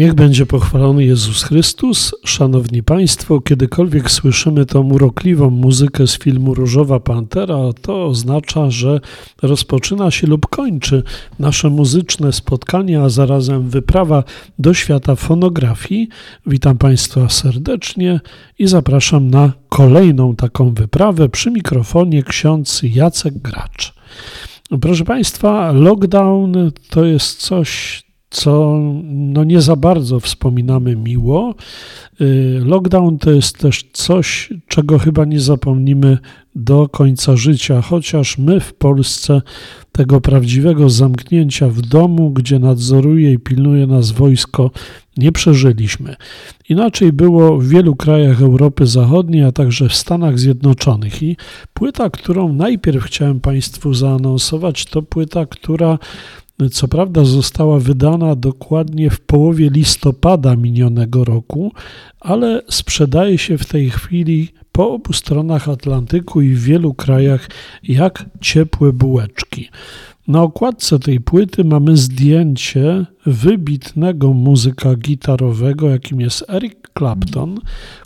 Niech będzie pochwalony Jezus Chrystus. Szanowni Państwo, kiedykolwiek słyszymy tą urokliwą muzykę z filmu Różowa Pantera, to oznacza, że rozpoczyna się lub kończy nasze muzyczne spotkanie, a zarazem wyprawa do świata fonografii. Witam Państwa serdecznie i zapraszam na kolejną taką wyprawę przy mikrofonie ksiądz Jacek Gracz. Proszę Państwa, lockdown to jest coś co no nie za bardzo wspominamy miło. Y, lockdown to jest też coś, czego chyba nie zapomnimy do końca życia, chociaż my w Polsce tego prawdziwego zamknięcia w domu, gdzie nadzoruje i pilnuje nas wojsko, nie przeżyliśmy. Inaczej było w wielu krajach Europy Zachodniej, a także w Stanach Zjednoczonych. I płyta, którą najpierw chciałem Państwu zaanonsować, to płyta, która co prawda została wydana dokładnie w połowie listopada minionego roku, ale sprzedaje się w tej chwili po obu stronach Atlantyku i w wielu krajach jak ciepłe bułeczki. Na okładce tej płyty mamy zdjęcie wybitnego muzyka gitarowego, jakim jest Eric Clapton,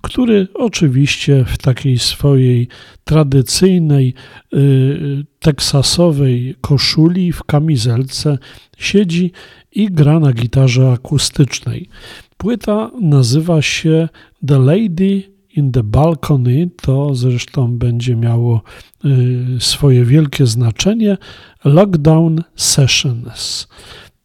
który oczywiście w takiej swojej tradycyjnej y, teksasowej koszuli w kamizelce siedzi i gra na gitarze akustycznej. Płyta nazywa się The Lady in the Balcony, to zresztą będzie miało y, swoje wielkie znaczenie. Lockdown Sessions.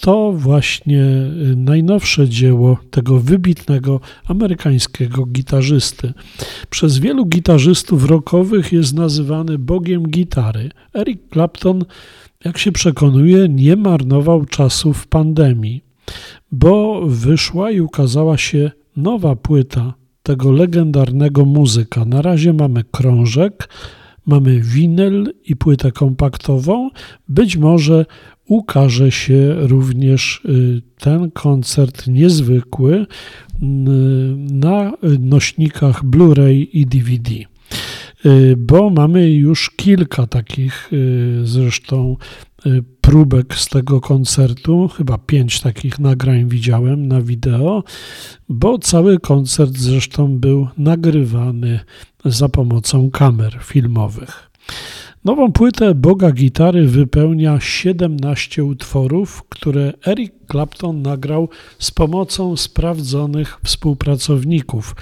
To właśnie y, najnowsze dzieło tego wybitnego amerykańskiego gitarzysty. Przez wielu gitarzystów rockowych jest nazywany bogiem gitary. Eric Clapton, jak się przekonuje, nie marnował czasu w pandemii, bo wyszła i ukazała się nowa płyta tego legendarnego muzyka. Na razie mamy krążek, mamy winyl i płytę kompaktową. Być może ukaże się również y, ten koncert niezwykły na nośnikach Blu-ray i DVD. Y, bo mamy już kilka takich zresztą próbek z tego koncertu, chyba pięć takich nagrań widziałem na wideo, bo cały koncert zresztą był nagrywany za pomocą kamer filmowych. Nową płytę Boga Gitary wypełnia 17 utworów, które Eric Clapton nagrał z pomocą sprawdzonych współpracowników.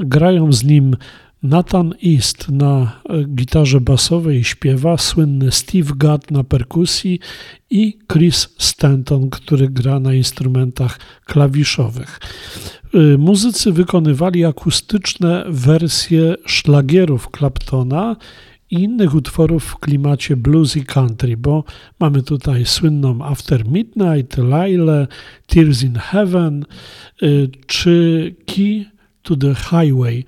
Grają z nim Nathan East na gitarze basowej śpiewa, słynny Steve Gadd na perkusji i Chris Stanton, który gra na instrumentach klawiszowych. Y, muzycy wykonywali akustyczne wersje szlagierów Claptona i innych utworów w klimacie blues i country, bo mamy tutaj słynną After Midnight, Lyle, Tears in Heaven y, czy Key to the Highway,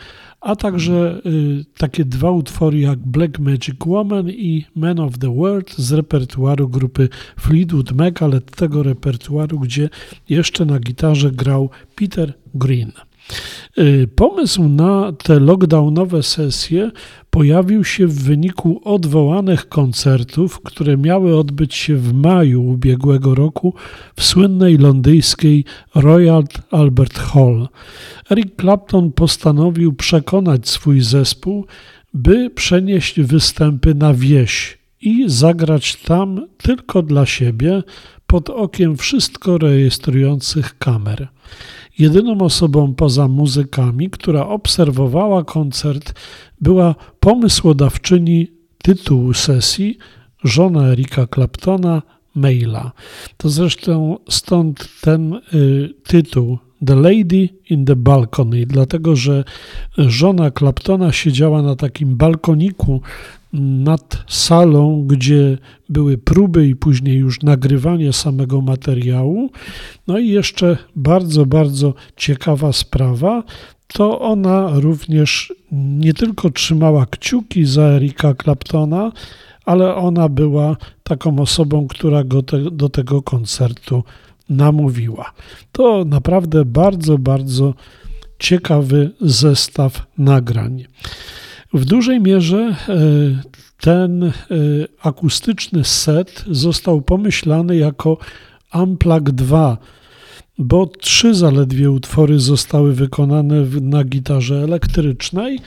a także y, takie dwa utwory jak Black Magic Woman i Man of the World z repertuaru grupy Fleetwood Mac, ale tego repertuaru, gdzie jeszcze na gitarze grał Peter Green. Y, pomysł na te lockdownowe sesje pojawił się w wyniku odwołanych koncertów, które miały odbyć się w maju ubiegłego roku w słynnej londyńskiej Royal Albert Hall. Eric Clapton postanowił przekonać swój zespół, by przenieść występy na wieś i zagrać tam tylko dla siebie pod okiem wszystko rejestrujących kamer. Jedyną osobą poza muzykami, która obserwowała koncert, była pomysłodawczyni tytułu sesji, żona Erika Claptona, Maila. To zresztą stąd ten y, tytuł The Lady in the Balcony, dlatego że żona Claptona siedziała na takim balkoniku nad salą, gdzie były próby i później już nagrywanie samego materiału. No i jeszcze bardzo, bardzo ciekawa sprawa, to ona również nie tylko trzymała kciuki za Erika Claptona, ale ona była taką osobą, która go te, do tego koncertu namówiła. To naprawdę bardzo, bardzo ciekawy zestaw nagrań. W dużej mierze e, ten e, akustyczny set został pomyślany jako Amplag 2, bo trzy zaledwie utwory zostały wykonane na gitarze elektrycznej,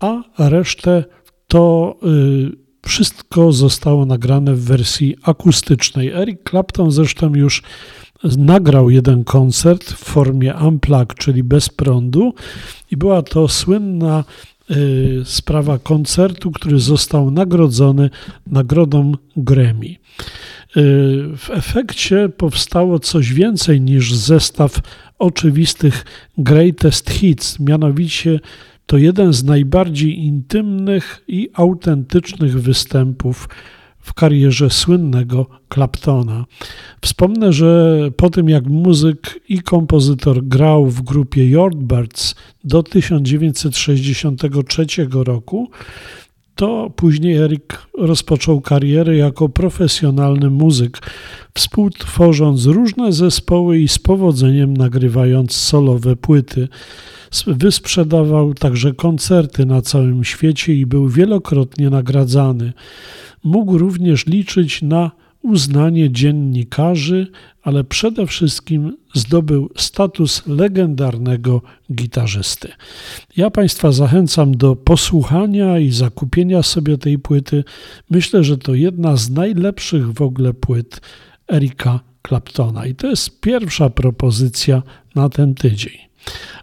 a resztę to e, wszystko zostało nagrane w wersji akustycznej. Eric Clapton zresztą już nagrał jeden koncert w formie unplugged, czyli bez prądu i była to słynna y, sprawa koncertu, który został nagrodzony nagrodą Grammy. Y, w efekcie powstało coś więcej niż zestaw oczywistych greatest hits, mianowicie to jeden z najbardziej intymnych i autentycznych występów w karierze słynnego Claptona. Wspomnę, że po tym jak muzyk i kompozytor grał w grupie Yardbirds do 1963 roku, to później Eric rozpoczął karierę jako profesjonalny muzyk, współtworząc różne zespoły i z powodzeniem nagrywając solowe płyty. Wysprzedawał także koncerty na całym świecie i był wielokrotnie nagradzany. Mógł również liczyć na uznanie dziennikarzy, ale przede wszystkim zdobył status legendarnego gitarzysty. Ja Państwa zachęcam do posłuchania i zakupienia sobie tej płyty. Myślę, że to jedna z najlepszych w ogóle płyt Erika Claptona i to jest pierwsza propozycja na ten tydzień.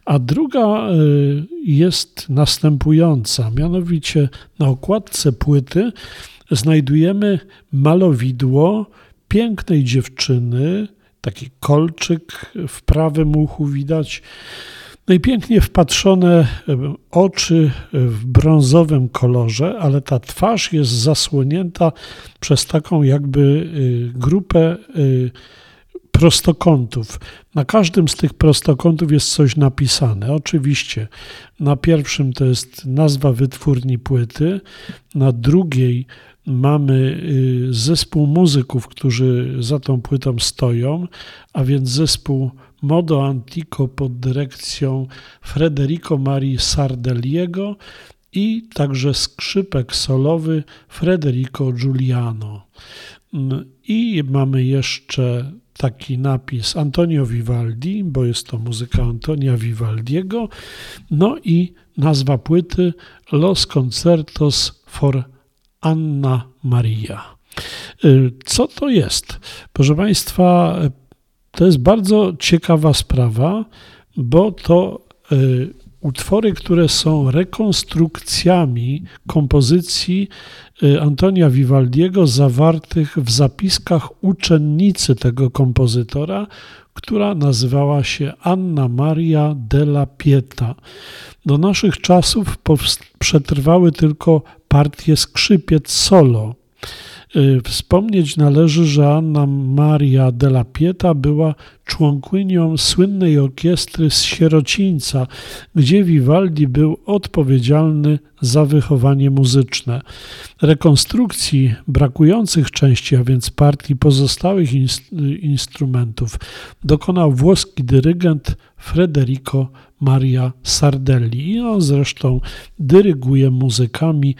A druga y, jest następująca, mianowicie na okładce płyty znajdujemy malowidło pięknej dziewczyny, taki kolczyk w prawym uchu widać. No i pięknie wpatrzone y, oczy w brązowym kolorze, ale ta twarz jest zasłonięta przez taką jakby y, grupę prostokątów. Na każdym z tych prostokątów jest coś napisane. Oczywiście na pierwszym to jest nazwa wytwórni płyty, na drugiej mamy y, zespół muzyków, którzy za tą płytą stoją, a więc zespół Modo Antico pod dyrekcją Federico Marii Sardeliego i także skrzypek solowy Federico Giuliano. Mm, I mamy jeszcze taki napis Antonio Vivaldi, bo jest to muzyka Antonia Vivaldiego, no i nazwa płyty Los Concertos for Anna Maria. Y, co to jest? Proszę Państwa, to jest bardzo ciekawa sprawa, bo to y, utwory, które są rekonstrukcjami kompozycji y, Antonia Vivaldiego zawartych w zapiskach uczennicy tego kompozytora, która nazywała się Anna Maria della Pieta. Do naszych czasów przetrwały tylko partie skrzypiec solo. Y, wspomnieć należy, że Anna Maria della Pieta była członkinią słynnej orkiestry z Sierocińca, gdzie Vivaldi był odpowiedzialny za wychowanie muzyczne. Rekonstrukcji brakujących części, a więc partii pozostałych instrumentów, dokonał włoski dyrygent Federico Maria Sardelli i on zresztą dyryguje muzykami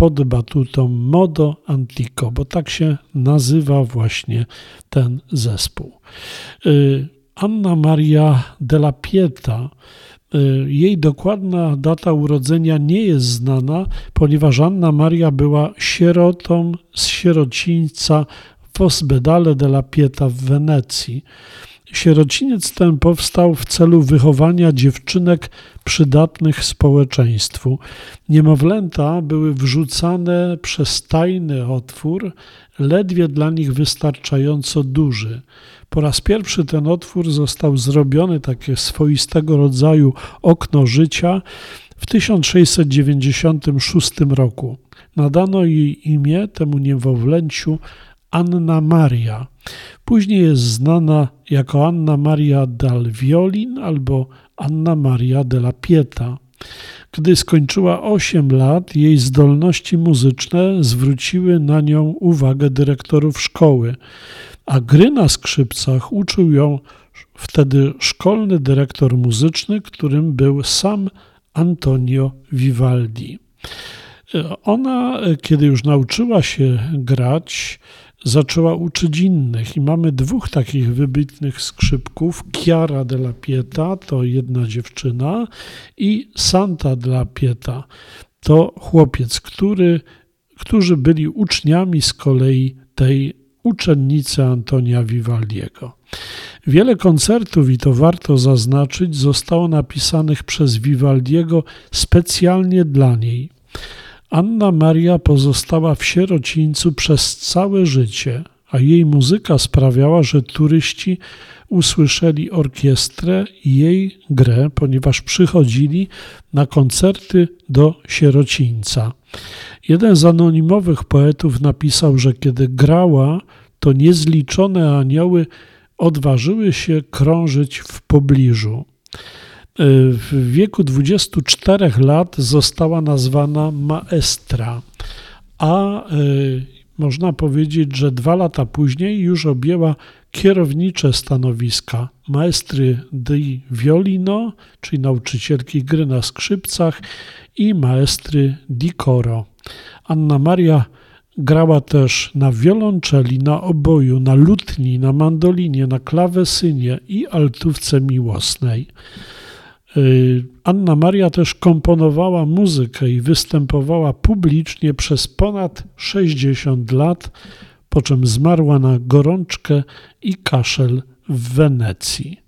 pod batutą Modo Antico, bo tak się nazywa właśnie ten zespół. Y, Anna Maria della Pieta, y, jej dokładna data urodzenia nie jest znana, ponieważ Anna Maria była sierotą z sierocińca w Ospedale della Pieta w Wenecji. Sierociniec ten powstał w celu wychowania dziewczynek przydatnych społeczeństwu. Niemowlęta były wrzucane przez tajny otwór, ledwie dla nich wystarczająco duży. Po raz pierwszy ten otwór został zrobiony, takie swoistego rodzaju okno życia, w 1696 roku. Nadano jej imię temu niemowlęciu Anna Maria. Później jest znana jako Anna Maria dal Violin albo Anna Maria della Pieta. Gdy skończyła 8 lat, jej zdolności muzyczne zwróciły na nią uwagę dyrektorów szkoły, a gry na skrzypcach uczył ją wtedy szkolny dyrektor muzyczny, którym był sam Antonio Vivaldi. Ona, kiedy już nauczyła się grać, zaczęła uczyć innych i mamy dwóch takich wybitnych skrzypków. Chiara della Pieta to jedna dziewczyna i Santa della Pieta to chłopiec, który, którzy byli uczniami z kolei tej uczennicy Antonia Vivaldiego. Wiele koncertów, i to warto zaznaczyć, zostało napisanych przez Vivaldiego specjalnie dla niej. Anna Maria pozostała w sierocińcu przez całe życie, a jej muzyka sprawiała, że turyści usłyszeli orkiestrę i jej grę, ponieważ przychodzili na koncerty do sierocińca. Jeden z anonimowych poetów napisał, że kiedy grała, to niezliczone anioły odważyły się krążyć w pobliżu. W wieku 24 lat została nazwana maestra, a e, można powiedzieć, że dwa lata później już objęła kierownicze stanowiska maestry di violino, czyli nauczycielki gry na skrzypcach i maestry di coro. Anna Maria grała też na wiolonczeli, na oboju, na lutni, na mandolinie, na klawesynie i altówce miłosnej. Y, Anna Maria też komponowała muzykę i występowała publicznie przez ponad 60 lat, po czym zmarła na gorączkę i kaszel w Wenecji.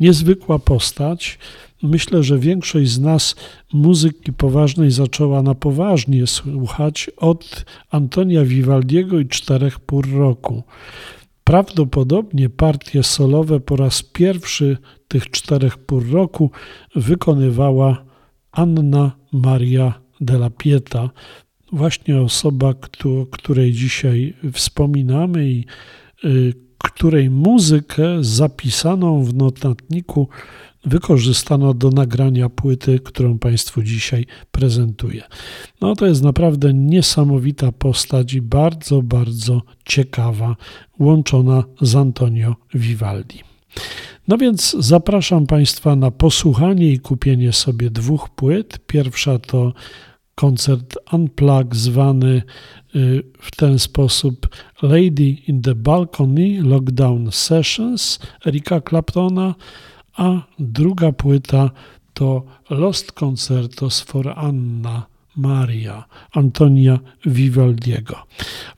Niezwykła postać. Myślę, że większość z nas muzyki poważnej zaczęła na poważnie słuchać od Antonia Vivaldiego i czterech pór roku. Prawdopodobnie partie solowe po raz pierwszy tych czterech pór roku wykonywała Anna Maria della Pieta, właśnie osoba, której dzisiaj wspominamy i y, której muzykę zapisaną w notatniku wykorzystano do nagrania płyty, którą Państwu dzisiaj prezentuję. No to jest naprawdę niesamowita postać i bardzo, bardzo ciekawa, łączona z Antonio Vivaldi. No więc zapraszam Państwa na posłuchanie i kupienie sobie dwóch płyt. Pierwsza to koncert Unplug zwany y, w ten sposób Lady in the Balcony Lockdown Sessions Erika Claptona, a druga płyta to Lost Concertos for Anna Maria Antonia Vivaldiego.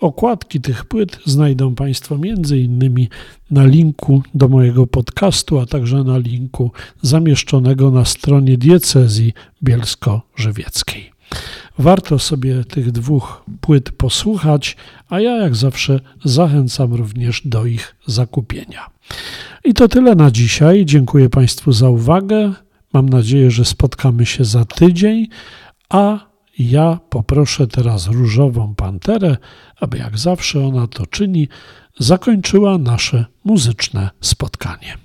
Okładki tych płyt znajdą Państwo m.in. na linku do mojego podcastu, a także na linku zamieszczonego na stronie diecezji bielsko-żywieckiej. Warto sobie tych dwóch płyt posłuchać, a ja jak zawsze zachęcam również do ich zakupienia. I to tyle na dzisiaj. Dziękuję Państwu za uwagę. Mam nadzieję, że spotkamy się za tydzień, a ja poproszę teraz różową panterę, aby jak zawsze ona to czyni, zakończyła nasze muzyczne spotkanie.